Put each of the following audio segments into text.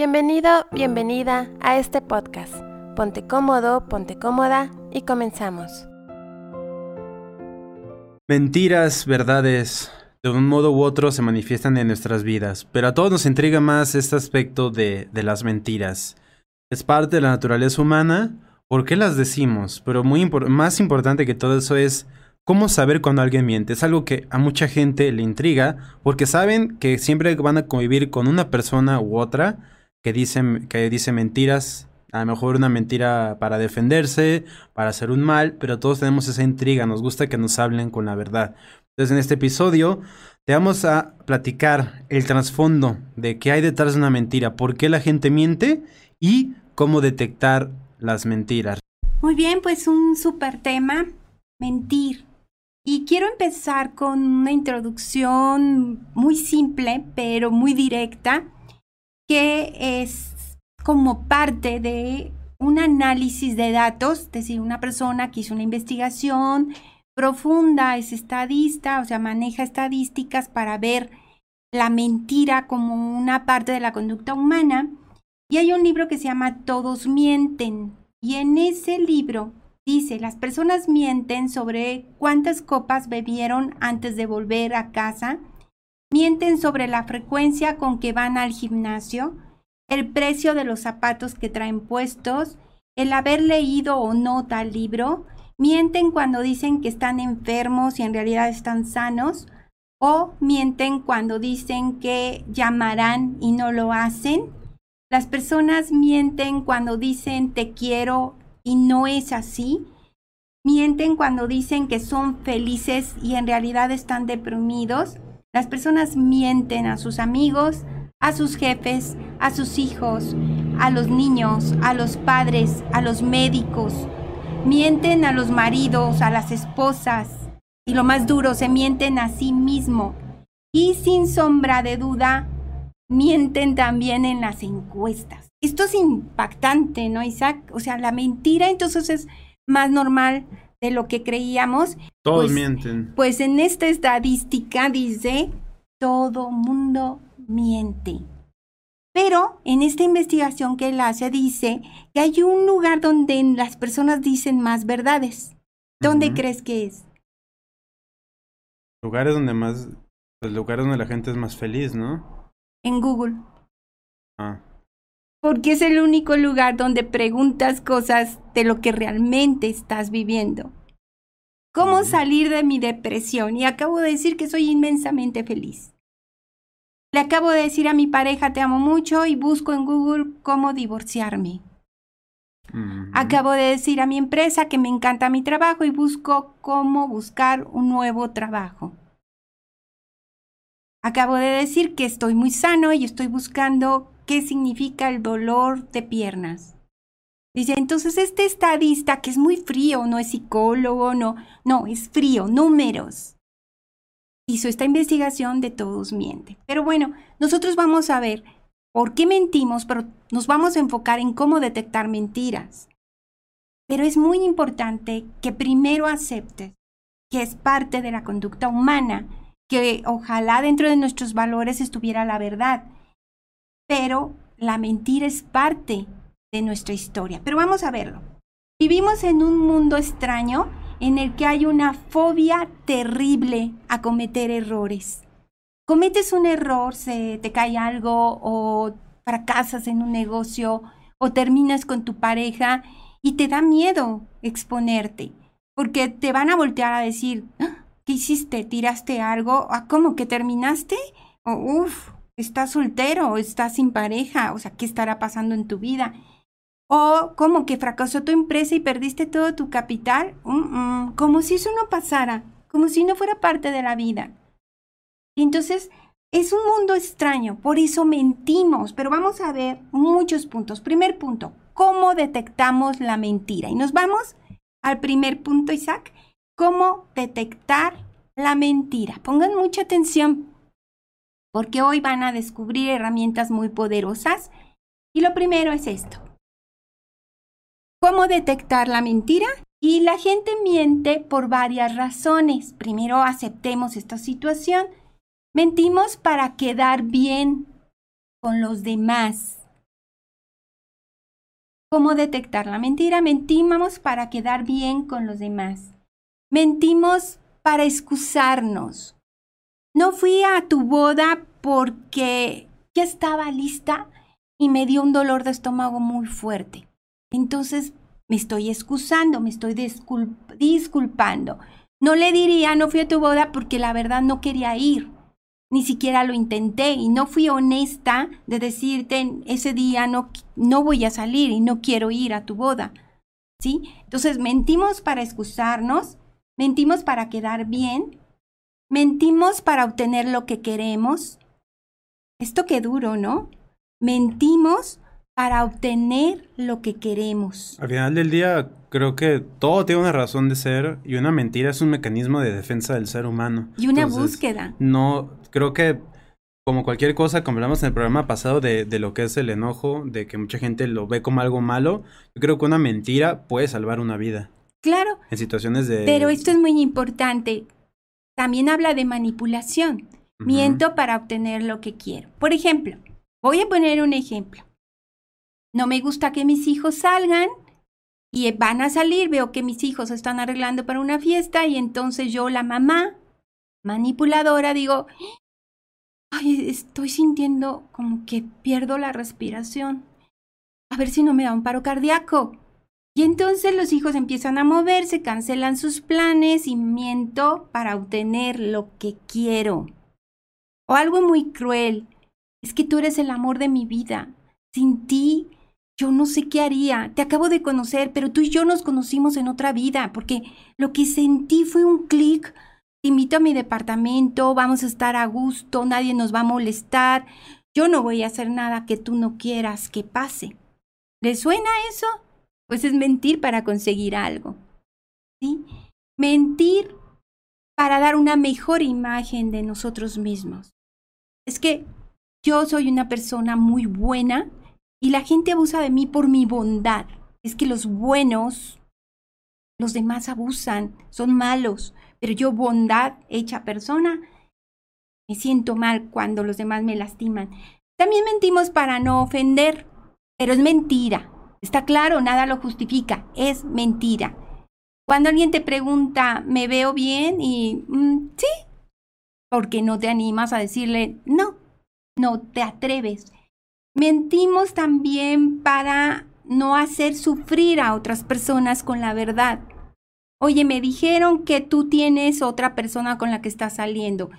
Bienvenido, bienvenida a este podcast. Ponte cómodo, ponte cómoda y comenzamos. Mentiras, verdades, de un modo u otro se manifiestan en nuestras vidas, pero a todos nos intriga más este aspecto de, las mentiras. Es parte de la naturaleza humana, ¿por qué las decimos? Pero muy más importante que todo eso es cómo saber cuando alguien miente. Es algo que a mucha gente le intriga, porque saben que siempre van a convivir con una persona u otra que dice, que dice mentiras, a lo mejor una mentira para defenderse, para hacer un mal, pero todos tenemos esa intriga, nos gusta que nos hablen con la verdad. Entonces en este episodio te vamos a platicar el trasfondo de qué hay detrás de una mentira, por qué la gente miente y cómo detectar las mentiras. Muy bien, pues un súper tema, mentir. Y quiero empezar con una introducción muy simple, pero muy directa, que es como parte de un análisis de datos, es decir, una persona que hizo una investigación profunda, es estadista, o sea, maneja estadísticas para ver la mentira como una parte de la conducta humana. Y hay un libro que se llama Todos mienten. Y en ese libro dice, las personas mienten sobre cuántas copas bebieron antes de volver a casa, mienten sobre la frecuencia con que van al gimnasio, el precio de los zapatos que traen puestos, el haber leído o no tal libro, mienten cuando dicen que están enfermos y en realidad están sanos, o mienten cuando dicen que llamarán y no lo hacen, las personas mienten cuando dicen te quiero y no es así. Mienten cuando dicen que son felices y en realidad están deprimidos. Las personas mienten a sus amigos, a sus jefes, a sus hijos, a los niños, a los padres, a los médicos. Mienten a los maridos, a las esposas. Y lo más duro, se mienten a sí mismo. Y sin sombra de duda, mienten también en las encuestas. Esto es impactante, ¿no, Isaac? O sea, la mentira entonces es más normal de lo que creíamos. Todos pues, mienten. Pues en esta estadística dice, todo mundo miente. Pero en esta investigación que él hace dice que hay un lugar donde las personas dicen más verdades. ¿Dónde crees que es? Lugares donde más, pues lugares donde la gente es más feliz, ¿no? en Google. Ah. Porque es el único lugar donde preguntas cosas de lo que realmente estás viviendo. ¿Cómo salir de mi depresión? Y acabo de decir que soy inmensamente feliz. Le acabo de decir a mi pareja te amo mucho y busco en Google cómo divorciarme. Acabo de decir a mi empresa que me encanta mi trabajo y busco cómo buscar un nuevo trabajo. Acabo de decir que estoy muy sano y estoy buscando qué significa el dolor de piernas. Dice, entonces este estadista que es muy frío, no es psicólogo, no, no, es frío, números. Hizo esta investigación de todos mienten. Pero bueno, nosotros vamos a ver por qué mentimos, pero nos vamos a enfocar en cómo detectar mentiras. Pero es muy importante que primero aceptes que es parte de la conducta humana que ojalá dentro de nuestros valores estuviera la verdad, pero la mentira es parte de nuestra historia. Pero vamos a verlo. Vivimos en un mundo extraño en el que hay una fobia terrible a cometer errores. Cometes un error, se te cae algo o fracasas en un negocio o terminas con tu pareja y te da miedo exponerte, porque te van a voltear a decir, ¡Ah! ¿Qué hiciste? ¿Tiraste algo? ¿Ah, ¿Cómo que terminaste? Uf, estás soltero, estás sin pareja, o sea, ¿qué estará pasando en tu vida? O como que fracasó tu empresa y perdiste todo tu capital, como si eso no pasara, como si no fuera parte de la vida. Entonces es un mundo extraño, por eso mentimos, pero vamos a ver muchos puntos. Primer punto, ¿cómo detectamos la mentira? Y nos vamos al primer punto, Isaac, cómo detectar la mentira. Pongan mucha atención porque hoy van a descubrir herramientas muy poderosas y lo primero es esto. ¿Cómo detectar la mentira? Y la gente miente por varias razones. Primero aceptemos esta situación. Mentimos para quedar bien con los demás. cómo detectar la mentira. Mentimos para quedar bien con los demás. Mentimos para excusarnos. No fui a tu boda porque ya estaba lista y me dio un dolor de estómago muy fuerte. Entonces me estoy excusando, me estoy disculpando. No le diría, no fui a tu boda porque la verdad no quería ir. Ni siquiera lo intenté y no fui honesta de decirte ese día no, no voy a salir y no quiero ir a tu boda. ¿Sí? Entonces mentimos para excusarnos, mentimos para quedar bien, mentimos para obtener lo que queremos. Esto qué duro, ¿no? Mentimos para obtener lo que queremos. Al final del día, creo que todo tiene una razón de ser y una mentira es un mecanismo de defensa del ser humano. Y una búsqueda. No, creo que como cualquier cosa, como hablamos en el programa pasado de, de, lo que es el enojo, de que mucha gente lo ve como algo malo, yo creo que una mentira puede salvar una vida. Claro. En situaciones de... Pero esto es muy importante. También habla de manipulación. Miento para obtener lo que quiero. Por ejemplo, voy a poner un ejemplo. No me gusta que mis hijos salgan y van a salir, veo que mis hijos están arreglando para una fiesta y entonces yo, la mamá manipuladora, digo, ay, estoy sintiendo como que pierdo la respiración. A ver si no me da un paro cardíaco. Y entonces los hijos empiezan a moverse, cancelan sus planes y miento para obtener lo que quiero. O algo muy cruel, es que tú eres el amor de mi vida. Sin ti, yo no sé qué haría. Te acabo de conocer, pero tú y yo nos conocimos en otra vida, porque lo que sentí fue un clic. Te invito a mi departamento, vamos a estar a gusto, nadie nos va a molestar. Yo no voy a hacer nada que tú no quieras que pase. ¿Le suena eso? Pues es mentir para conseguir algo. ¿Sí? Mentir para dar una mejor imagen de nosotros mismos. Es que yo soy una persona muy buena y la gente abusa de mí por mi bondad. Es que los buenos, los demás abusan, son malos, pero yo bondad hecha persona, me siento mal cuando los demás me lastiman. También mentimos para no ofender, pero es mentira. Está claro, nada lo justifica, es mentira. Cuando alguien te pregunta, ¿me veo bien? Y mm, sí, porque no te animas a decirle no, no te atreves. Mentimos también para no hacer sufrir a otras personas con la verdad. Oye, me dijeron que tú tienes otra persona con la que estás saliendo.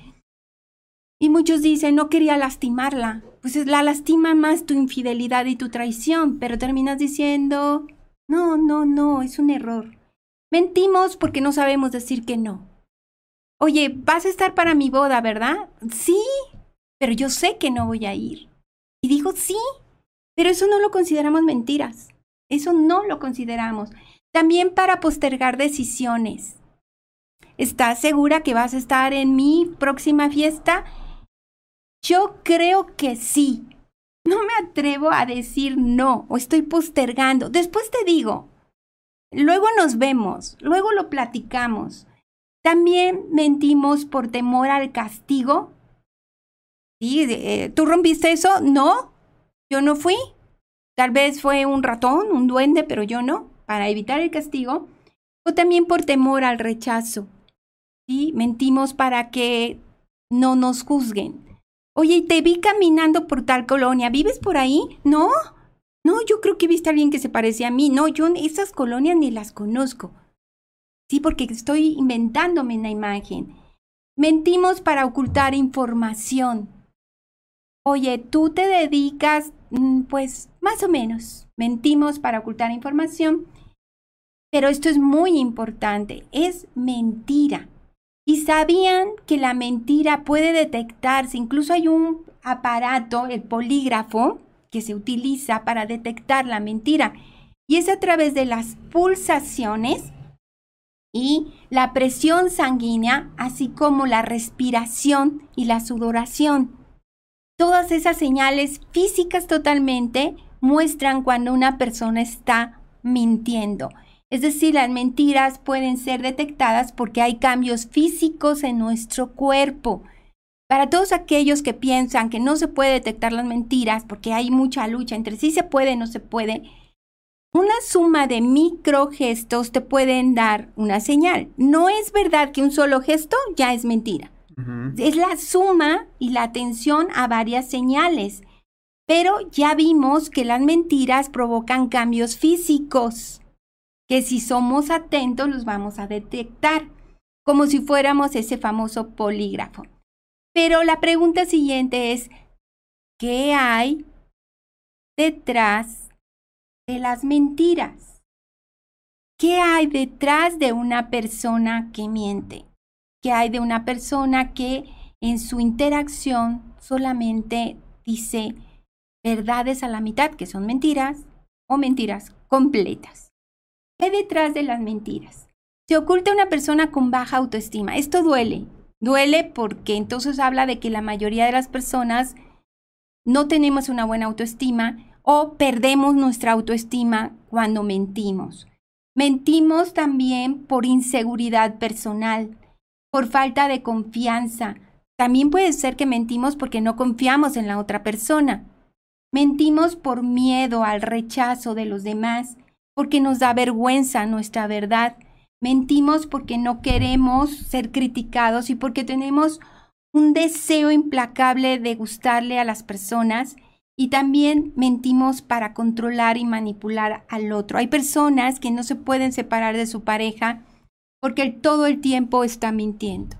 Y muchos dicen, no quería lastimarla. Pues la lastima más tu infidelidad y tu traición, pero terminas diciendo, no, no, no, es un error. Mentimos porque no sabemos decir que no. Oye, vas a estar para mi boda, ¿verdad? Sí, pero yo sé que no voy a ir. Y digo, sí, pero eso no lo consideramos mentiras. Eso no lo consideramos. También para postergar decisiones. ¿Estás segura que vas a estar en mi próxima fiesta? Yo creo que sí. No me atrevo a decir no o estoy postergando. Después te digo. Luego nos vemos, luego lo platicamos. También mentimos por temor al castigo. ¿Sí? Eh, ¿Tú rompiste eso? No, yo no fui. Tal vez fue un ratón, un duende, pero yo no, para evitar el castigo. O también por temor al rechazo. ¿Sí? Mentimos para que no nos juzguen. Oye, te vi caminando por tal colonia. ¿Vives por ahí? No. No, yo creo que viste a alguien que se parecía a mí. No, yo esas colonias ni las conozco. Sí, porque estoy inventándome una imagen. Mentimos para ocultar información. Oye, tú te dedicas, mm, pues más o menos. Mentimos para ocultar información. Pero esto es muy importante. Es mentira. Y sabían que la mentira puede detectarse. Incluso hay un aparato, el polígrafo, que se utiliza para detectar la mentira. Y es a través de las pulsaciones y la presión sanguínea, así como la respiración y la sudoración. Todas esas señales físicas totalmente muestran cuando una persona está mintiendo. Es decir, las mentiras pueden ser detectadas porque hay cambios físicos en nuestro cuerpo. Para todos aquellos que piensan que no se puede detectar las mentiras porque hay mucha lucha entre sí se puede, no se puede, una suma de microgestos te pueden dar una señal. No es verdad que un solo gesto ya es mentira. Es la suma y la atención a varias señales. Pero ya vimos que las mentiras provocan cambios físicos, que si somos atentos los vamos a detectar, como si fuéramos ese famoso polígrafo. Pero la pregunta siguiente es, ¿qué hay detrás de las mentiras? ¿Qué hay detrás de una persona que miente? ¿Qué hay de una persona que en su interacción solamente dice verdades a la mitad, que son mentiras, o mentiras completas? ¿Qué detrás de las mentiras? Se oculta una persona con baja autoestima. Esto duele. Duele porque entonces habla de que la mayoría de las personas no tenemos una buena autoestima o perdemos nuestra autoestima cuando mentimos. Mentimos también por inseguridad personal, por falta de confianza. También puede ser que mentimos porque no confiamos en la otra persona. Mentimos por miedo al rechazo de los demás, porque nos da vergüenza nuestra verdad. Mentimos porque no queremos ser criticados y porque tenemos un deseo implacable de gustarle a las personas y también mentimos para controlar y manipular al otro. Hay personas que no se pueden separar de su pareja porque todo el tiempo está mintiendo.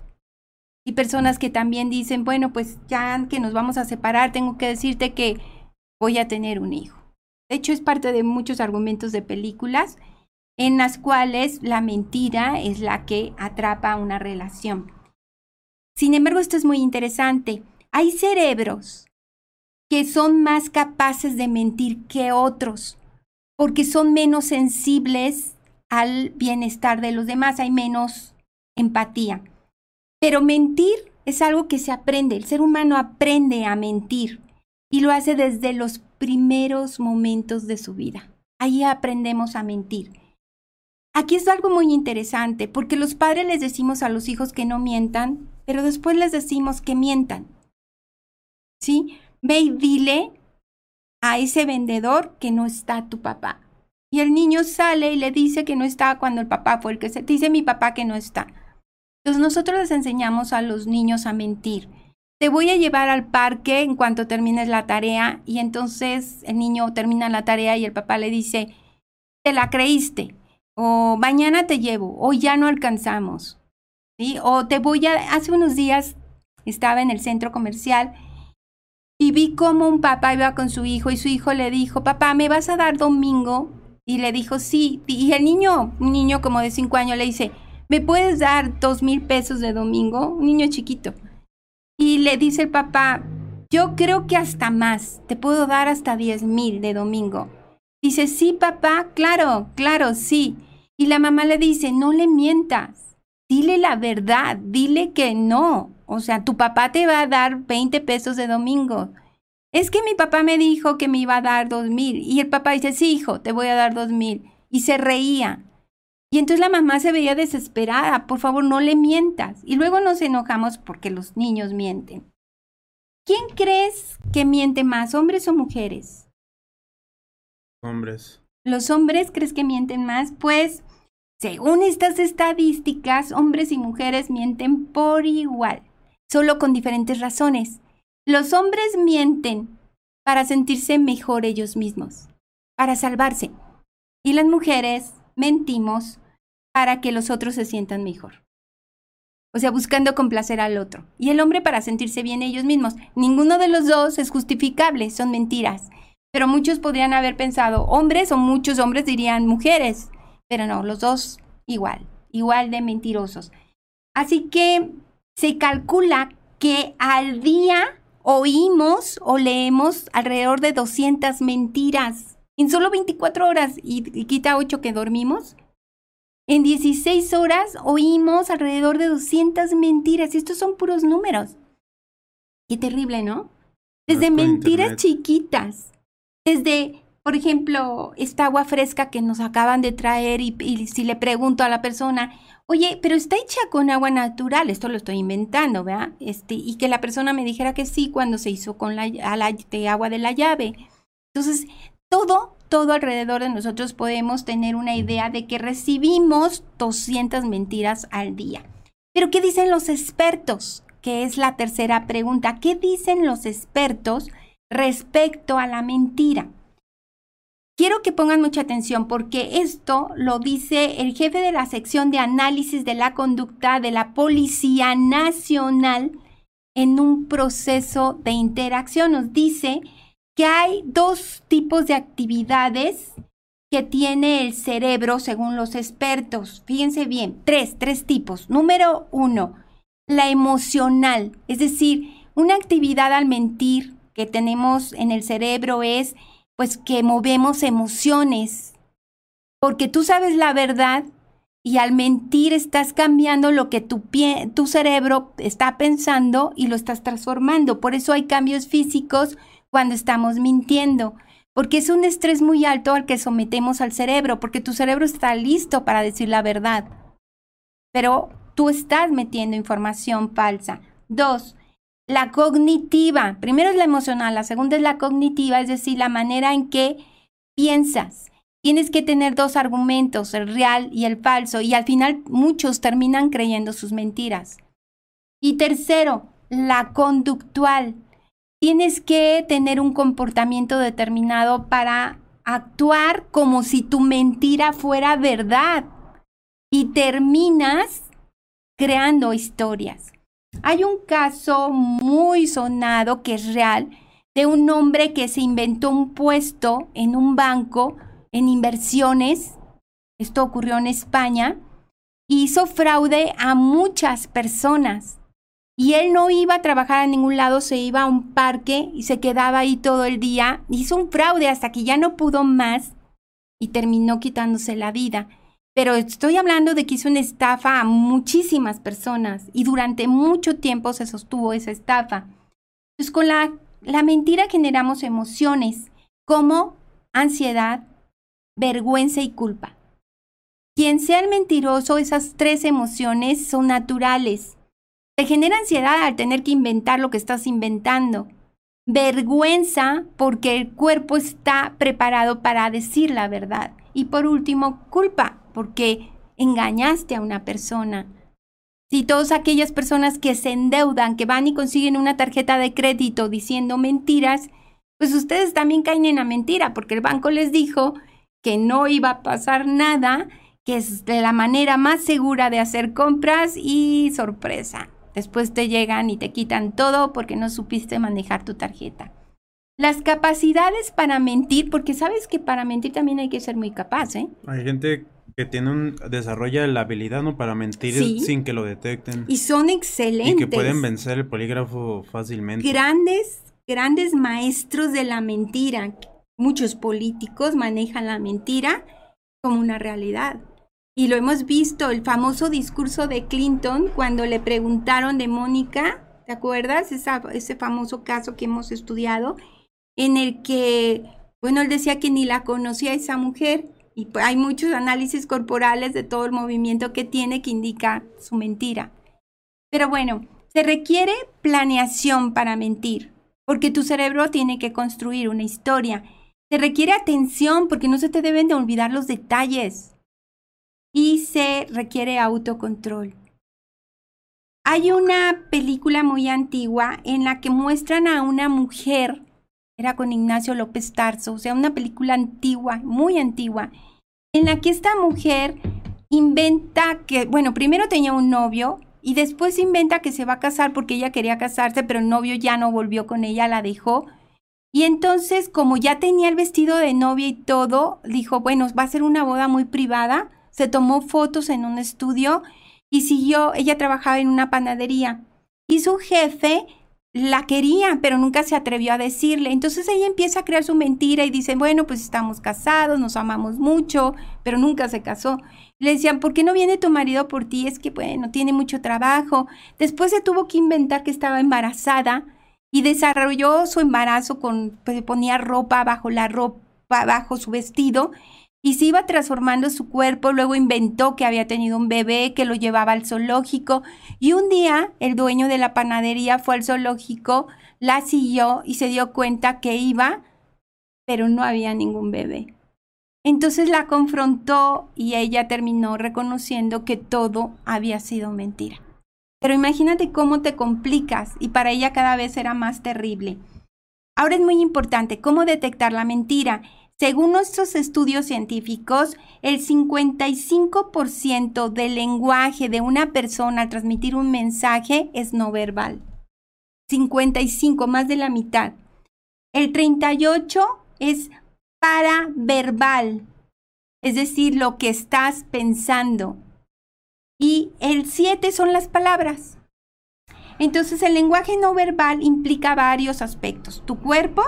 Y personas que también dicen, bueno, pues ya que nos vamos a separar, tengo que decirte que voy a tener un hijo. De hecho, es parte de muchos argumentos de películas en las cuales la mentira es la que atrapa una relación. Sin embargo, esto es muy interesante. Hay cerebros que son más capaces de mentir que otros, porque son menos sensibles al bienestar de los demás, hay menos empatía. Pero mentir es algo que se aprende, el ser humano aprende a mentir y lo hace desde los primeros momentos de su vida. Ahí aprendemos a mentir. Aquí es algo muy interesante, porque los padres les decimos a los hijos que no mientan, pero después les decimos que mientan. ¿Sí? Ve y dile a ese vendedor que no está tu papá. Y el niño sale y le dice que no está cuando el papá fue el que se dice mi papá que no está. Entonces nosotros les enseñamos a los niños a mentir. Te voy a llevar al parque en cuanto termines la tarea y entonces el niño termina la tarea y el papá le dice, te la creíste, o mañana te llevo, o ya no alcanzamos, ¿sí? O te voy a, hace unos días estaba en el centro comercial y vi cómo un papá iba con su hijo y su hijo le dijo, papá, ¿me vas a dar domingo? Y le dijo, sí. Y el niño, un niño como de cinco años, le dice, ¿me puedes dar dos mil pesos de domingo? Un niño chiquito. Le dice el papá, yo creo que hasta más, te puedo dar hasta diez mil de domingo. Dice, sí, papá, claro, claro, sí. Y la mamá le dice, no le mientas, dile la verdad, dile que no, o sea, tu papá te va a dar 20 pesos de domingo. Es que mi papá me dijo que me iba a dar dos mil. Y el papá dice, sí, hijo, te voy a dar dos mil. Y se reía. Y entonces la mamá se veía desesperada. Por favor, no le mientas. Y luego nos enojamos porque los niños mienten. ¿Quién crees que miente más, hombres o mujeres? Hombres. ¿Los hombres crees que mienten más? Pues, según estas estadísticas, hombres y mujeres mienten por igual solo con diferentes razones. Los hombres mienten para sentirse mejor ellos mismos, para salvarse. Y las mujeres mentimos para que los otros se sientan mejor. O sea, buscando complacer al otro. Y el hombre para sentirse bien ellos mismos. Ninguno de los dos es justificable, son mentiras. Pero muchos podrían haber pensado hombres o muchos hombres dirían mujeres. Pero no, los dos igual, igual de mentirosos. Así que se calcula que al día oímos o leemos alrededor de 200 mentiras en solo 24 horas y, quita 8 que dormimos. En 16 horas oímos alrededor de 200 mentiras estos son puros números. Qué terrible, ¿no? Desde mentiras chiquitas, desde, por ejemplo, esta agua fresca que nos acaban de traer y, y si le pregunto a la persona, oye, pero está hecha con agua natural, esto lo estoy inventando, ¿verdad? Este, y que la persona me dijera que sí cuando se hizo con la, de agua de la llave. Entonces, todo, todo alrededor de nosotros podemos tener una idea de que recibimos 200 mentiras al día. Pero ¿qué dicen los expertos? Que es la tercera pregunta. ¿Qué dicen los expertos respecto a la mentira? Quiero que pongan mucha atención porque esto lo dice el jefe de la sección de análisis de la conducta de la Policía Nacional en un proceso de interacción. Nos dice que hay dos tipos de actividades que tiene el cerebro según los expertos. Fíjense bien, tres, tres tipos. Número uno, la emocional, es decir, una actividad al mentir que tenemos en el cerebro es pues que movemos emociones, porque tú sabes la verdad y al mentir estás cambiando lo que tu, pie, tu cerebro está pensando y lo estás transformando. Por eso hay cambios físicos cuando estamos mintiendo, porque es un estrés muy alto al que sometemos al cerebro, porque tu cerebro está listo para decir la verdad, pero tú estás metiendo información falsa. Dos, la cognitiva. Primero es la emocional, la segunda es la cognitiva, es decir, la manera en que piensas. Tienes que tener dos argumentos, el real y el falso, y al final muchos terminan creyendo sus mentiras. Y tercero, la conductual. Tienes que tener un comportamiento determinado para actuar como si tu mentira fuera verdad. Y terminas creando historias. Hay un caso muy sonado que es real de un hombre que se inventó un puesto en un banco en inversiones. Esto ocurrió en España. Hizo fraude a muchas personas. Y él no iba a trabajar a ningún lado, se iba a un parque y se quedaba ahí todo el día. Hizo un fraude hasta que ya no pudo más y terminó quitándose la vida. Pero estoy hablando de que hizo una estafa a muchísimas personas y durante mucho tiempo se sostuvo esa estafa. Pues con la, la mentira generamos emociones como ansiedad, vergüenza y culpa. Quien sea el mentiroso, esas tres emociones son naturales. Te genera ansiedad al tener que inventar lo que estás inventando. Vergüenza porque el cuerpo está preparado para decir la verdad. Y por último, culpa porque engañaste a una persona. Si todas aquellas personas que se endeudan, que van y consiguen una tarjeta de crédito diciendo mentiras, pues ustedes también caen en la mentira, porque el banco les dijo que no iba a pasar nada, que es la manera más segura de hacer compras y sorpresa. Después te llegan y te quitan todo porque no supiste manejar tu tarjeta. Las capacidades para mentir, porque sabes que para mentir también hay que ser muy capaz, ¿eh? Hay gente que tiene un, desarrolla la habilidad no para mentir sin que lo detecten. Y son excelentes. Y que pueden vencer el polígrafo fácilmente. Grandes, grandes maestros de la mentira. Muchos políticos manejan la mentira como una realidad. Y lo hemos visto, el famoso discurso de Clinton cuando le preguntaron de Mónica, ¿te acuerdas? ese famoso caso que hemos estudiado, en el que, bueno, él decía que ni la conocía esa mujer y pues, hay muchos análisis corporales de todo el movimiento que tiene que indica su mentira. Pero bueno, se requiere planeación para mentir, porque tu cerebro tiene que construir una historia. Se requiere atención porque no se te deben de olvidar los detalles. Y se requiere autocontrol. Hay una película muy antigua en la que muestran a una mujer era con Ignacio López Tarso, o sea, una película antigua, muy antigua, en la que esta mujer inventa que, bueno, primero tenía un novio y después inventa que se va a casar porque ella quería casarse, pero el novio ya no volvió con ella, la dejó. Y entonces, como ya tenía el vestido de novia y todo, dijo, bueno, va a ser una boda muy privada. Se tomó fotos en un estudio y siguió, ella trabajaba en una panadería. Y su jefe la quería, pero nunca se atrevió a decirle. Entonces ella empieza a crear su mentira y dice, bueno, pues estamos casados, nos amamos mucho, pero nunca se casó. Le decían, ¿por qué no viene tu marido por ti? Es que, bueno, tiene mucho trabajo. Después se tuvo que inventar que estaba embarazada y desarrolló su embarazo con, pues ponía ropa bajo la ropa, bajo su vestido y se iba transformando su cuerpo, luego inventó que había tenido un bebé que lo llevaba al zoológico y un día el dueño de la panadería fue al zoológico, la siguió y se dio cuenta que iba, pero no había ningún bebé. Entonces la confrontó y ella terminó reconociendo que todo había sido mentira. Pero imagínate cómo te complicas y para ella cada vez era más terrible. Ahora es muy importante cómo detectar la mentira. Según nuestros estudios científicos, el 55% del lenguaje de una persona al transmitir un mensaje es no verbal. 55, más de la mitad. El 38 es paraverbal, es decir, lo que estás pensando. Y el 7 son las palabras. Entonces el lenguaje no verbal implica varios aspectos. Tu cuerpo,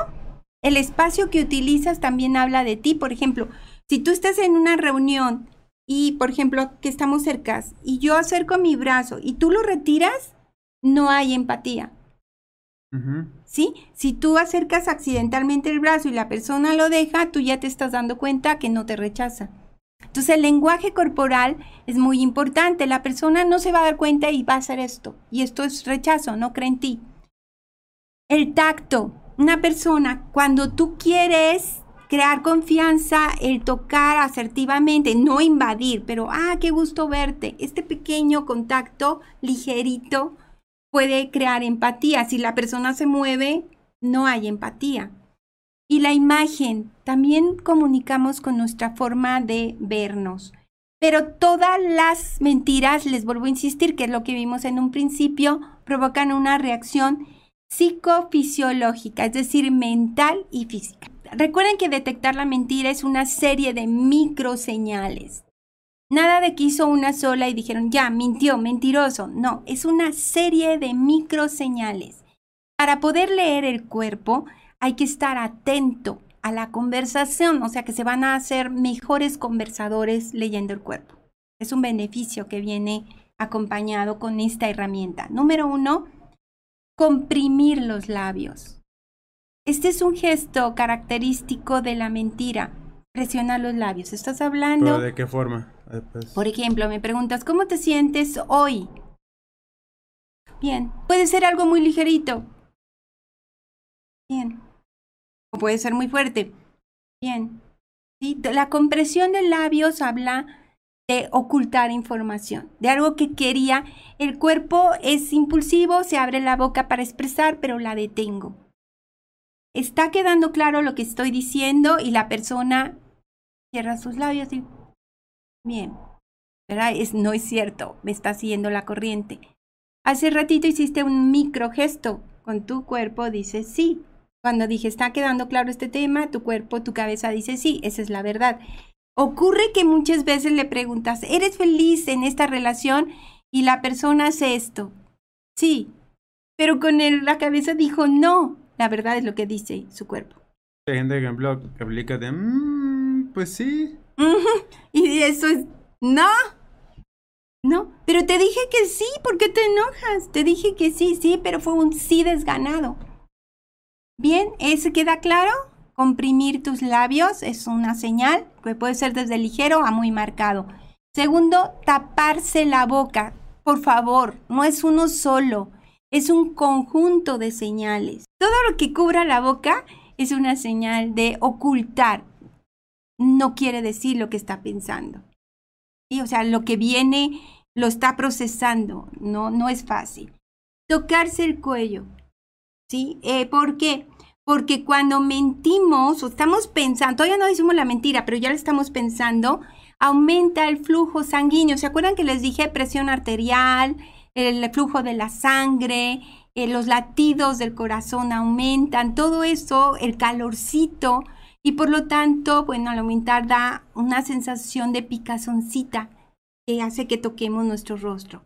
el espacio que utilizas también habla de ti. Por ejemplo, si tú estás en una reunión y, por ejemplo, que estamos cerca y yo acerco mi brazo y tú lo retiras, no hay empatía. ¿Sí? Si tú acercas accidentalmente el brazo y la persona lo deja, tú ya te estás dando cuenta que no te rechaza. Entonces el lenguaje corporal es muy importante. La persona no se va a dar cuenta y va a hacer esto. Y esto es rechazo, no cree en ti. El tacto una persona, cuando tú quieres crear confianza, el tocar asertivamente, no invadir, pero, ah, qué gusto verte. Este pequeño contacto ligerito puede crear empatía. Si la persona se mueve, no hay empatía. Y la imagen, también comunicamos con nuestra forma de vernos. Pero todas las mentiras, les vuelvo a insistir, que es lo que vimos en un principio, provocan una reacción psicofisiológica, es decir, mental y física. Recuerden que detectar la mentira es una serie de microseñales. Nada de que hizo una sola y dijeron, ya, mintió, mentiroso. No, es una serie de microseñales. Para poder leer el cuerpo hay que estar atento a la conversación, o sea que se van a hacer mejores conversadores leyendo el cuerpo. Es un beneficio que viene acompañado con esta herramienta. Número uno, comprimir los labios. Este es un gesto característico de la mentira. Presiona los labios. Estás hablando. de qué forma? Eh, pues. Por ejemplo, me preguntas, ¿cómo te sientes hoy? Bien. Puede ser algo muy ligerito. Bien. O puede ser muy fuerte. Bien. ¿Sí? La compresión de labios habla de ocultar información, de algo que quería. El cuerpo es impulsivo, se abre la boca para expresar, pero la detengo. Está quedando claro lo que estoy diciendo y la persona cierra sus labios y... Bien, ¿verdad? Es, no es cierto, me está siguiendo la corriente. Hace ratito hiciste un micro gesto con tu cuerpo, dice sí. Cuando dije, está quedando claro este tema, tu cuerpo, tu cabeza dice sí, esa es la verdad. Ocurre que muchas veces le preguntas, ¿eres feliz en esta relación? Y la persona hace esto. Sí, pero con la cabeza dijo no. La verdad es lo que dice su cuerpo. Hay gente que aplica de, mm, pues sí. Y eso es, no. No, pero te dije que sí, ¿por qué te enojas? Te dije que sí, sí, pero fue un sí desganado. Bien, ¿eso queda claro? Comprimir tus labios es una señal que puede ser desde ligero a muy marcado. Segundo, taparse la boca. Por favor, no es uno solo, es un conjunto de señales. Todo lo que cubra la boca es una señal de ocultar. No quiere decir lo que está pensando. Y, o sea, lo que viene lo está procesando. No, no es fácil. Tocarse el cuello. ¿Sí? Eh, ¿Por qué? Porque cuando mentimos o estamos pensando, todavía no decimos la mentira, pero ya lo estamos pensando, aumenta el flujo sanguíneo. ¿Se acuerdan que les dije presión arterial, el flujo de la sangre, eh, los latidos del corazón aumentan, todo eso, el calorcito, y por lo tanto, bueno, al aumentar da una sensación de picazoncita que hace que toquemos nuestro rostro.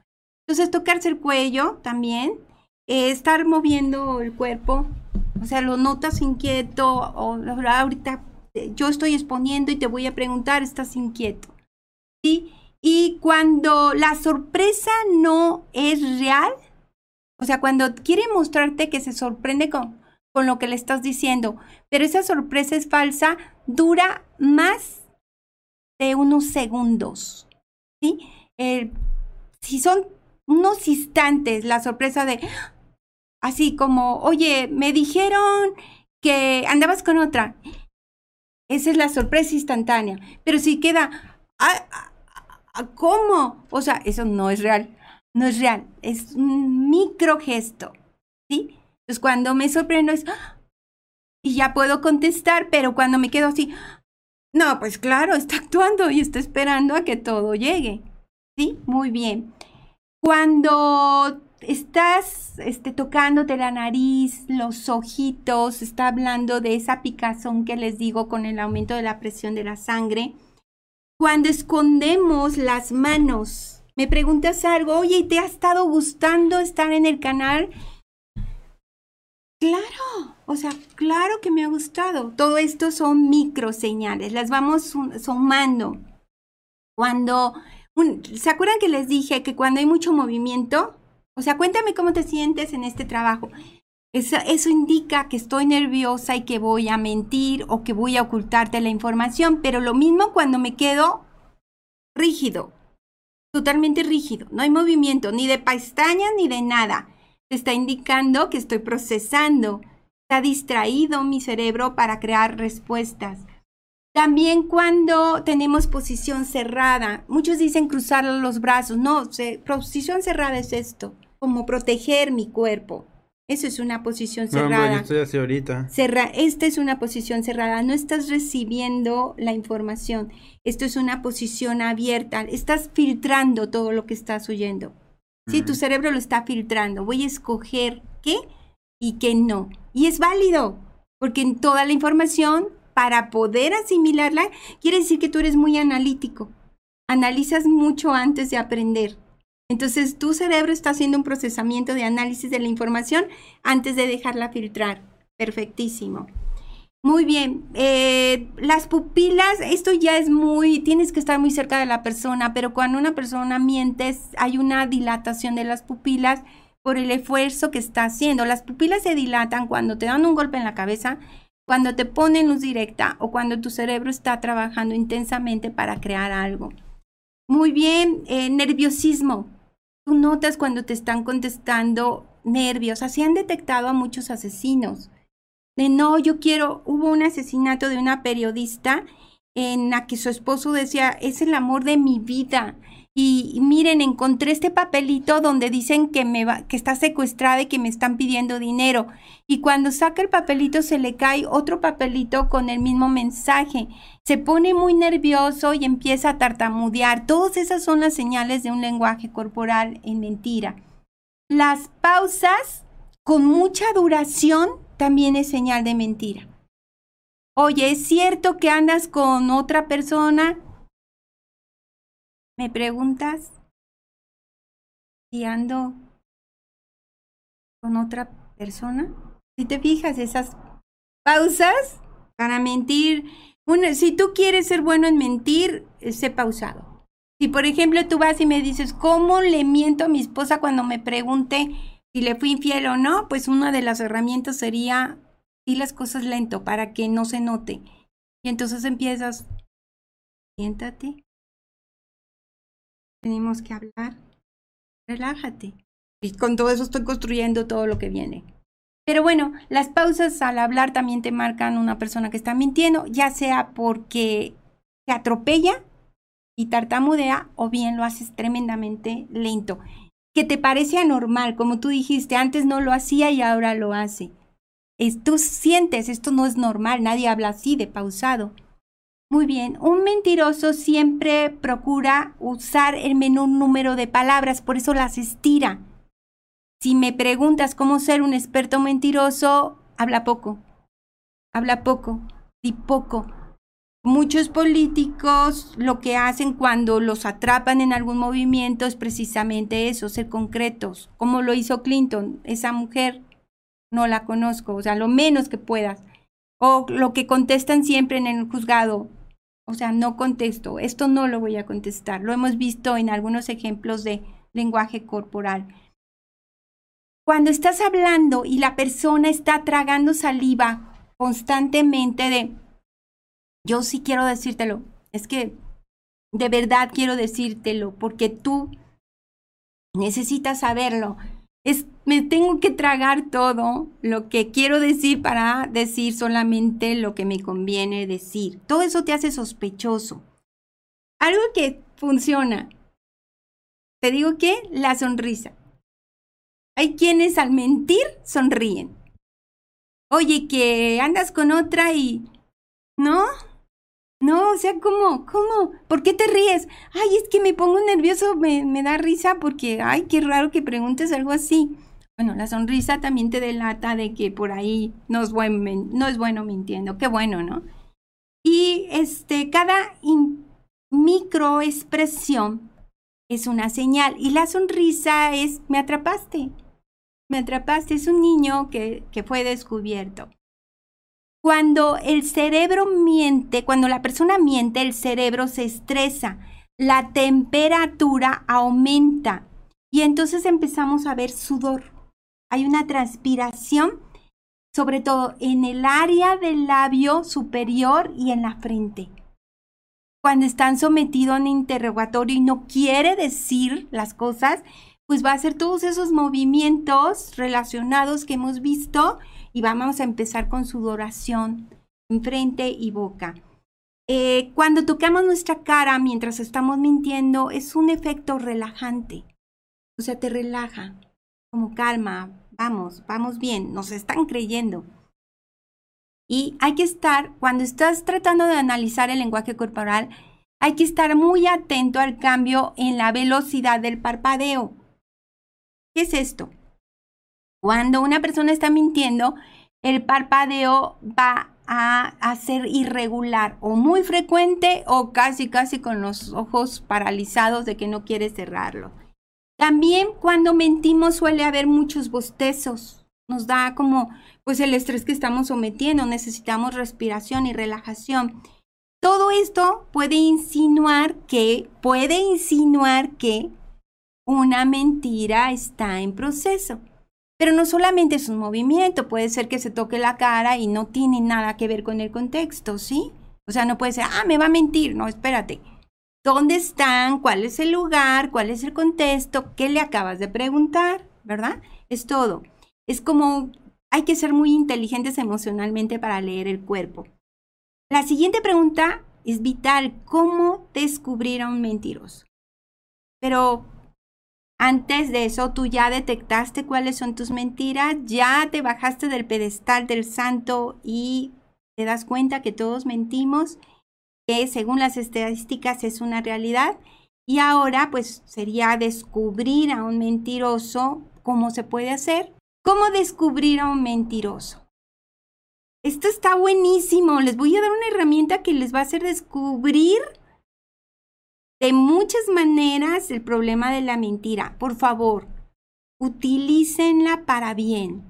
Entonces, tocarse el cuello también, eh, estar moviendo el cuerpo o sea, lo notas inquieto o ahorita yo estoy exponiendo y te voy a preguntar, estás inquieto. ¿Sí? Y cuando la sorpresa no es real, o sea, cuando quiere mostrarte que se sorprende con, con lo que le estás diciendo, pero esa sorpresa es falsa, dura más de unos segundos. ¿sí? si son unos instantes, la sorpresa de, Así como, oye, me dijeron que andabas con otra. Esa es la sorpresa instantánea. Pero si queda, ah, ah, ah, ¿cómo? O sea, eso no es real. No es real. Es un micro gesto. ¿Sí? Entonces cuando me sorprendo es, y ya puedo contestar, pero cuando me quedo así, no, pues claro, está actuando y está esperando a que todo llegue. ¿Sí? Muy bien. Cuando estás este, tocándote la nariz, los ojitos, está hablando de esa picazón que les digo con el aumento de la presión de la sangre. Cuando escondemos las manos, me preguntas algo, oye, ¿te ha estado gustando estar en el canal? Claro, o sea, claro que me ha gustado. Todo esto son micro señales, las vamos sumando. Cuando, ¿se acuerdan que les dije que cuando hay mucho movimiento, o sea, cuéntame cómo te sientes en este trabajo. Eso, indica que estoy nerviosa y que voy a mentir o que voy a ocultarte la información, pero lo mismo cuando me quedo rígido, totalmente rígido, no hay movimiento ni de pestañas ni de nada. Está indicando que estoy procesando, está distraído mi cerebro para crear respuestas. También cuando tenemos posición cerrada, muchos dicen cruzar los brazos, no, posición cerrada es esto como proteger mi cuerpo. Eso es una posición cerrada. No, yo estoy así ahorita. esta es una posición cerrada. No estás recibiendo la información. Esto es una posición abierta. Estás filtrando todo lo que estás oyendo. Sí, tu cerebro lo está filtrando. Voy a escoger qué y qué no. Y es válido, porque en toda la información, para poder asimilarla, quiere decir que tú eres muy analítico. Analizas mucho antes de aprender. Entonces tu cerebro está haciendo un procesamiento de análisis de la información antes de dejarla filtrar. Perfectísimo. Muy bien. Eh, las pupilas, esto ya es muy, tienes que estar muy cerca de la persona, pero cuando una persona miente hay una dilatación de las pupilas por el esfuerzo que está haciendo. Las pupilas se dilatan cuando te dan un golpe en la cabeza, cuando te ponen luz directa o cuando tu cerebro está trabajando intensamente para crear algo. Muy bien, eh, nerviosismo. Tú notas cuando te están contestando nervios. Así han detectado a muchos asesinos. De no, yo quiero, hubo un asesinato de una periodista en la que su esposo decía, es el amor de mi vida. Y, miren, encontré este papelito donde dicen que, me va, que está secuestrada y que me están pidiendo dinero. Y cuando saca el papelito se le cae otro papelito con el mismo mensaje. Se pone muy nervioso y empieza a tartamudear. Todas esas son las señales de un lenguaje corporal en mentira. Las pausas con mucha duración también es señal de mentira. Oye, ¿es cierto que andas con otra persona? ¿Me preguntas si ando con otra persona? Si te fijas, esas pausas para mentir. si tú quieres ser bueno en mentir, eh, sé pausado. Si, por ejemplo, tú vas y me dices, ¿cómo le miento a mi esposa cuando me pregunte si le fui infiel o no? Pues una de las herramientas sería y las cosas lento para que no se note. Y entonces empiezas, siéntate, tenemos que hablar, relájate. Y con todo eso estoy construyendo todo lo que viene. Pero bueno, las pausas al hablar también te marcan una persona que está mintiendo, ya sea porque te atropella y tartamudea o bien lo haces tremendamente lento. Que te parece anormal, como tú dijiste, antes no lo hacía y ahora lo hace. Tú sientes, esto no es normal, nadie habla así de pausado. Muy bien, un mentiroso siempre procura usar el menor número de palabras, por eso las estira. Si me preguntas cómo ser un experto mentiroso, habla poco, habla poco, y poco. Muchos políticos lo que hacen cuando los atrapan en algún movimiento es precisamente eso, ser concretos, como lo hizo Clinton, esa mujer, no la conozco, o sea, lo menos que puedas. O lo que contestan siempre en el juzgado, o sea, no contesto, esto no lo voy a contestar. Lo hemos visto en algunos ejemplos de lenguaje corporal. Cuando estás hablando y la persona está tragando saliva constantemente de, yo sí quiero decírtelo, es que de verdad quiero decírtelo porque tú necesitas saberlo. Me tengo que tragar todo lo que quiero decir para decir solamente lo que me conviene decir. Todo eso te hace sospechoso. Algo que funciona. Te digo que la sonrisa. Hay quienes al mentir sonríen. Oye, que andas con otra y... ¿No? No, o sea, ¿cómo? ¿Cómo? ¿Por qué te ríes? Ay, es que me pongo nervioso, me, me da risa porque, ay, qué raro que preguntes algo así. Bueno, la sonrisa también te delata de que por ahí no es, buen, no es bueno mintiendo. Qué bueno, ¿no? Y este, cada microexpresión es una señal. Y la sonrisa es, me atrapaste. Me atrapaste. Es un niño que, que fue descubierto. Cuando el cerebro miente, cuando la persona miente, el cerebro se estresa, la temperatura aumenta y entonces empezamos a ver sudor. Hay una transpiración, sobre todo en el área del labio superior y en la frente. Cuando están sometidos a un interrogatorio y no quiere decir las cosas, pues va a hacer todos esos movimientos relacionados que hemos visto y vamos a empezar con sudoración en frente y boca. Eh, cuando tocamos nuestra cara mientras estamos mintiendo, es un efecto relajante. O sea, te relaja, como calma, vamos, vamos bien, nos están creyendo. Y hay que estar, cuando estás tratando de analizar el lenguaje corporal, hay que estar muy atento al cambio en la velocidad del parpadeo. ¿Qué es esto? Cuando una persona está mintiendo, el parpadeo va a, ser irregular o muy frecuente o casi casi con los ojos paralizados de que no quiere cerrarlo. También cuando mentimos suele haber muchos bostezos. Nos da como pues el estrés que estamos sometiendo, necesitamos respiración y relajación. Todo esto puede insinuar que puede insinuar que una mentira está en proceso. Pero no solamente es un movimiento, puede ser que se toque la cara y no tiene nada que ver con el contexto, ¿sí? O sea, no puede ser, ah, me va a mentir, no, espérate. ¿Dónde están? ¿Cuál es el lugar? ¿Cuál es el contexto? ¿Qué le acabas de preguntar? ¿Verdad? Es todo. Es como, hay que ser muy inteligentes emocionalmente para leer el cuerpo. La siguiente pregunta es vital, ¿cómo descubrir a un mentiroso? Pero antes de eso, tú ya detectaste cuáles son tus mentiras, ya te bajaste del pedestal del santo y te das cuenta que todos mentimos, que según las estadísticas es una realidad. Y ahora pues sería descubrir a un mentiroso, ¿cómo se puede hacer? ¿Cómo descubrir a un mentiroso? Esto está buenísimo, les voy a dar una herramienta que les va a hacer descubrir de muchas maneras el problema de la mentira. Por favor, utilícenla para bien,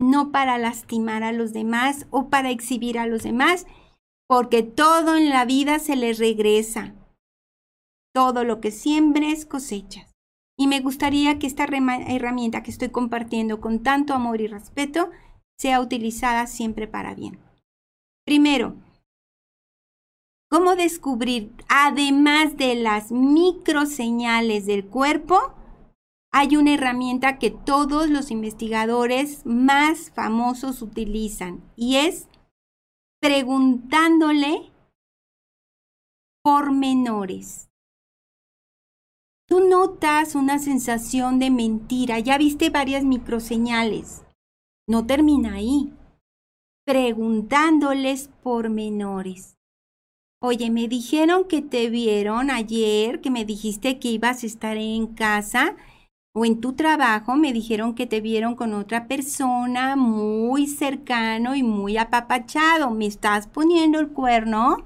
no para lastimar a los demás o para exhibir a los demás, porque todo en la vida se les regresa. Todo lo que siembres cosechas. Y me gustaría que esta herramienta que estoy compartiendo con tanto amor y respeto sea utilizada siempre para bien. Primero, ¿Cómo descubrir, además de las microseñales del cuerpo, hay una herramienta que todos los investigadores más famosos utilizan y es preguntándole por menores. Tú notas una sensación de mentira, ya viste varias microseñales. No termina ahí. Preguntándoles por menores. Oye, me dijeron que te vieron ayer, que me dijiste que ibas a estar en casa o en tu trabajo, me dijeron que te vieron con otra persona muy cercano y muy apapachado. ¿Me estás poniendo el cuerno?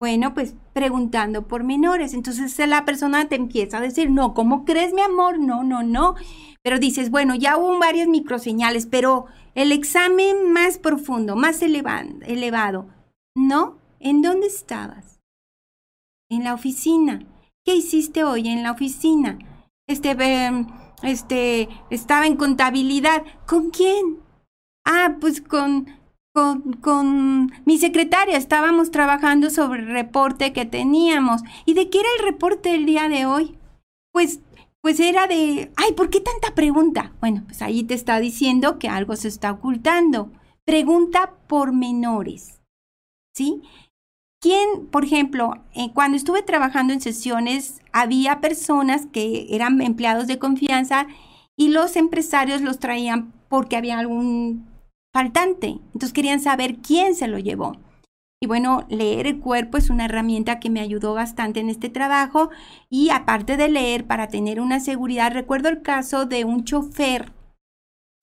Bueno, pues preguntando por menores. Entonces la persona te empieza a decir, no, ¿cómo crees, mi amor? No, no, no. Pero dices, bueno, ya hubo varias microseñales, pero el examen más profundo, más elevado, no, ¿En dónde estabas? En la oficina. ¿Qué hiciste hoy en la oficina? Este, este, estaba en contabilidad. ¿Con quién? Ah, pues con, con, con mi secretaria. Estábamos trabajando sobre el reporte que teníamos. ¿Y de qué era el reporte del día de hoy? Pues pues era de, ay, ¿por qué tanta pregunta? Bueno, pues ahí te está diciendo que algo se está ocultando. Pregunta por menores, ¿sí? ¿Quién, por ejemplo, eh, cuando estuve trabajando en sesiones, había personas que eran empleados de confianza y los empresarios los traían porque había algún faltante. Entonces querían saber quién se lo llevó. Y bueno, leer el cuerpo es una herramienta que me ayudó bastante en este trabajo. Y aparte de leer para tener una seguridad, recuerdo el caso de un chofer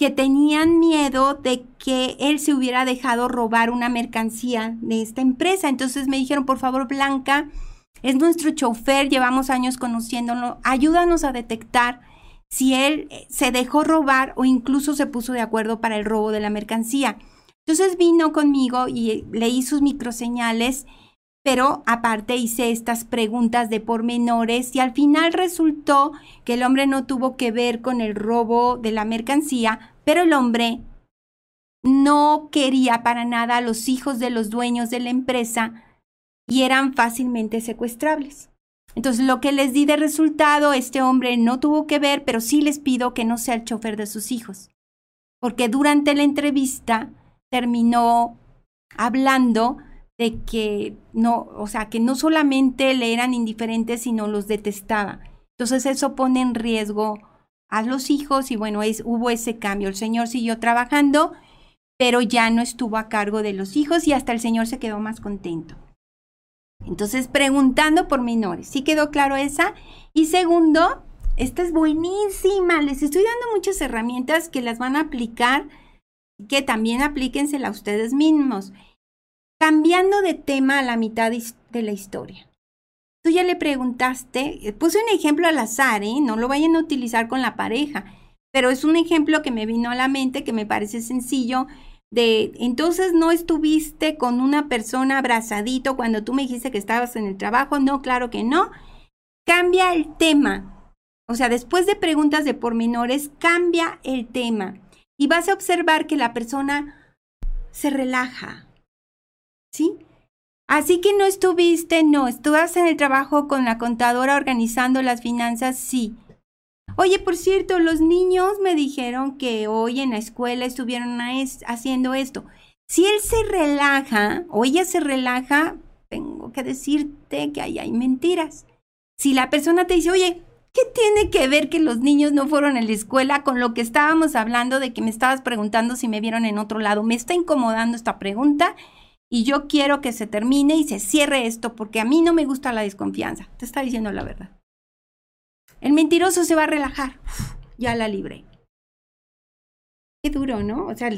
que tenían miedo de que él se hubiera dejado robar una mercancía de esta empresa. Entonces me dijeron, por favor, Blanca, es nuestro chofer, llevamos años conociéndolo, ayúdanos a detectar si él eh, se dejó robar o incluso se puso de acuerdo para el robo de la mercancía. Entonces vino conmigo y leí sus microseñales, pero aparte hice estas preguntas de pormenores y al final resultó que el hombre no tuvo que ver con el robo de la mercancía, pero el hombre no quería para nada a los hijos de los dueños de la empresa y eran fácilmente secuestrables. Entonces, lo que les di de resultado, este hombre no tuvo que ver, pero sí les pido que no sea el chofer de sus hijos. Porque durante la entrevista terminó hablando de que no, o sea, que no solamente le eran indiferentes, sino los detestaba. Entonces, eso pone en riesgo a los hijos y bueno, es, hubo ese cambio. El señor siguió trabajando, pero ya no estuvo a cargo de los hijos y hasta el señor se quedó más contento. Entonces, preguntando por menores. ¿Sí quedó claro esa? Y segundo, esta es buenísima. Les estoy dando muchas herramientas que las van a aplicar, que también aplíquensela a ustedes mismos. Cambiando de tema a la mitad de la historia. Tú ya le preguntaste, eh, puse un ejemplo al azar, ¿eh? no lo vayan a utilizar con la pareja, pero es un ejemplo que me vino a la mente, que me parece sencillo de entonces no estuviste con una persona abrazadito cuando tú me dijiste que estabas en el trabajo, no, claro que no. Cambia el tema. O sea, después de preguntas de pormenores, cambia el tema y vas a observar que la persona se relaja. ¿Sí? Así que no estuviste, no, estuvas en el trabajo con la contadora organizando las finanzas, sí. Oye, por cierto, los niños me dijeron que hoy en la escuela estuvieron haciendo esto. Si él se relaja o ella se relaja, tengo que decirte que ahí hay mentiras. Si la persona te dice, oye, ¿qué tiene que ver que los niños no fueron a la escuela con lo que estábamos hablando de que me estabas preguntando si me vieron en otro lado? Me está incomodando esta pregunta y yo quiero que se termine y se cierre esto porque a mí no me gusta la desconfianza. Te está diciendo la verdad. El mentiroso se va a relajar. ya la libré. Qué duro, ¿no? O sea,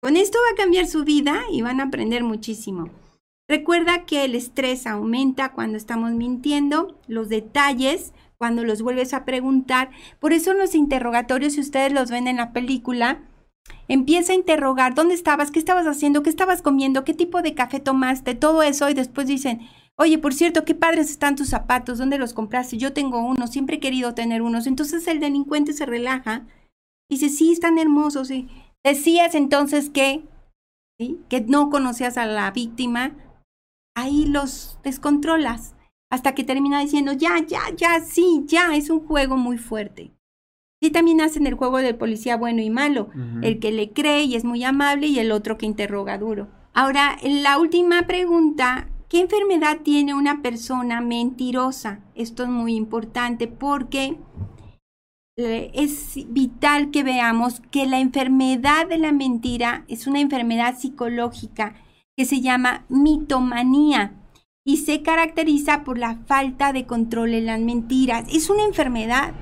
con esto va a cambiar su vida y van a aprender muchísimo. Recuerda que el estrés aumenta cuando estamos mintiendo, los detalles cuando los vuelves a preguntar. Por eso los interrogatorios, si ustedes los ven en la película, empieza a interrogar dónde estabas, qué estabas haciendo, qué estabas comiendo, qué tipo de café tomaste, todo eso y después dicen, Oye, por cierto, qué padres están tus zapatos, ¿dónde los compraste? Yo tengo unos, siempre he querido tener unos. Entonces el delincuente se relaja y dice, sí, están hermosos. Sí. Decías entonces que, que no conocías a la víctima, ahí los descontrolas hasta que termina diciendo, ya, ya, ya, sí, ya, es un juego muy fuerte. Y también hacen el juego del policía bueno y malo, el que le cree y es muy amable y el otro que interroga duro. Ahora, la última pregunta ¿Qué enfermedad tiene una persona mentirosa? Esto es muy importante porque eh, es vital que veamos que la enfermedad de la mentira es una enfermedad psicológica que se llama mitomanía y se caracteriza por la falta de control en las mentiras. Es una enfermedad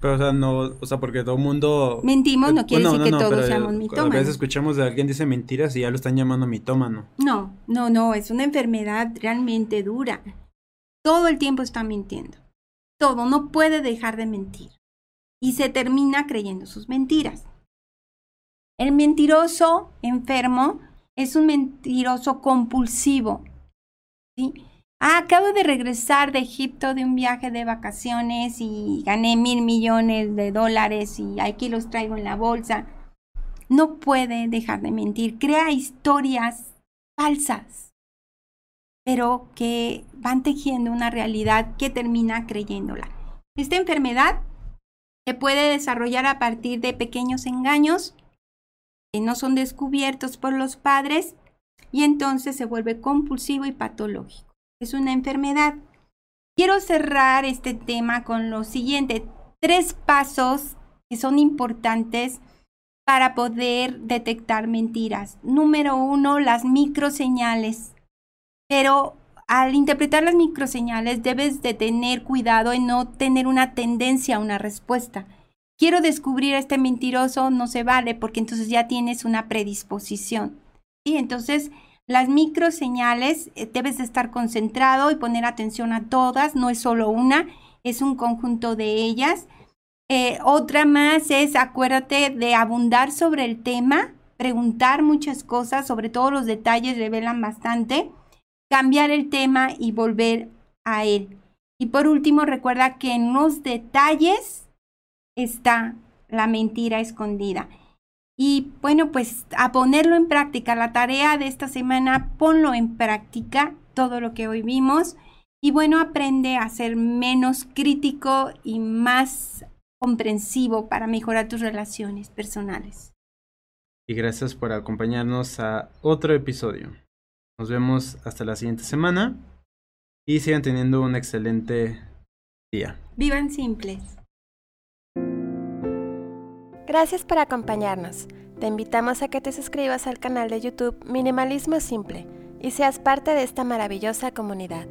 pero, o sea, no, o sea, porque todo el mundo... Mentimos no quiere decir que todos seamos mitómanos. A veces escuchamos de alguien dice mentiras y ya lo están llamando mitómano. No, no, no, es una enfermedad realmente dura. Todo el tiempo está mintiendo. Todo, no puede dejar de mentir. Y se termina creyendo sus mentiras. El mentiroso enfermo es un mentiroso compulsivo. ¿sí? Ah, acabo de regresar de Egipto de un viaje de vacaciones y gané mil millones de dólares y aquí los traigo en la bolsa. No puede dejar de mentir. Crea historias falsas, pero que van tejiendo una realidad que termina creyéndola. Esta enfermedad se puede desarrollar a partir de pequeños engaños que no son descubiertos por los padres y entonces se vuelve compulsivo y patológico. Es una enfermedad. Quiero cerrar este tema con lo siguiente, tres pasos que son importantes para poder detectar mentiras. Número uno, las microseñales. Pero al interpretar las microseñales debes de tener cuidado en no tener una tendencia a una respuesta. Quiero descubrir a este mentiroso, no se vale porque entonces ya tienes una predisposición. ¿sí? Entonces, las microseñales eh, debes de estar concentrado y poner atención a todas, no es solo una, es un conjunto de ellas. Eh, otra más es, acuérdate de abundar sobre el tema, preguntar muchas cosas, sobre todo los detalles revelan bastante cambiar el tema y volver a él. Y por último, recuerda que en los detalles está la mentira escondida. Y bueno, pues a ponerlo en práctica, la tarea de esta semana, ponlo en práctica, todo lo que hoy vimos. Y bueno, aprende a ser menos crítico y más comprensivo para mejorar tus relaciones personales. Y gracias por acompañarnos a otro episodio. Nos vemos hasta la siguiente semana y sigan teniendo un excelente día. Vivan simples. Gracias por acompañarnos. Te invitamos a que te suscribas al canal de YouTube Minimalismo Simple y seas parte de esta maravillosa comunidad.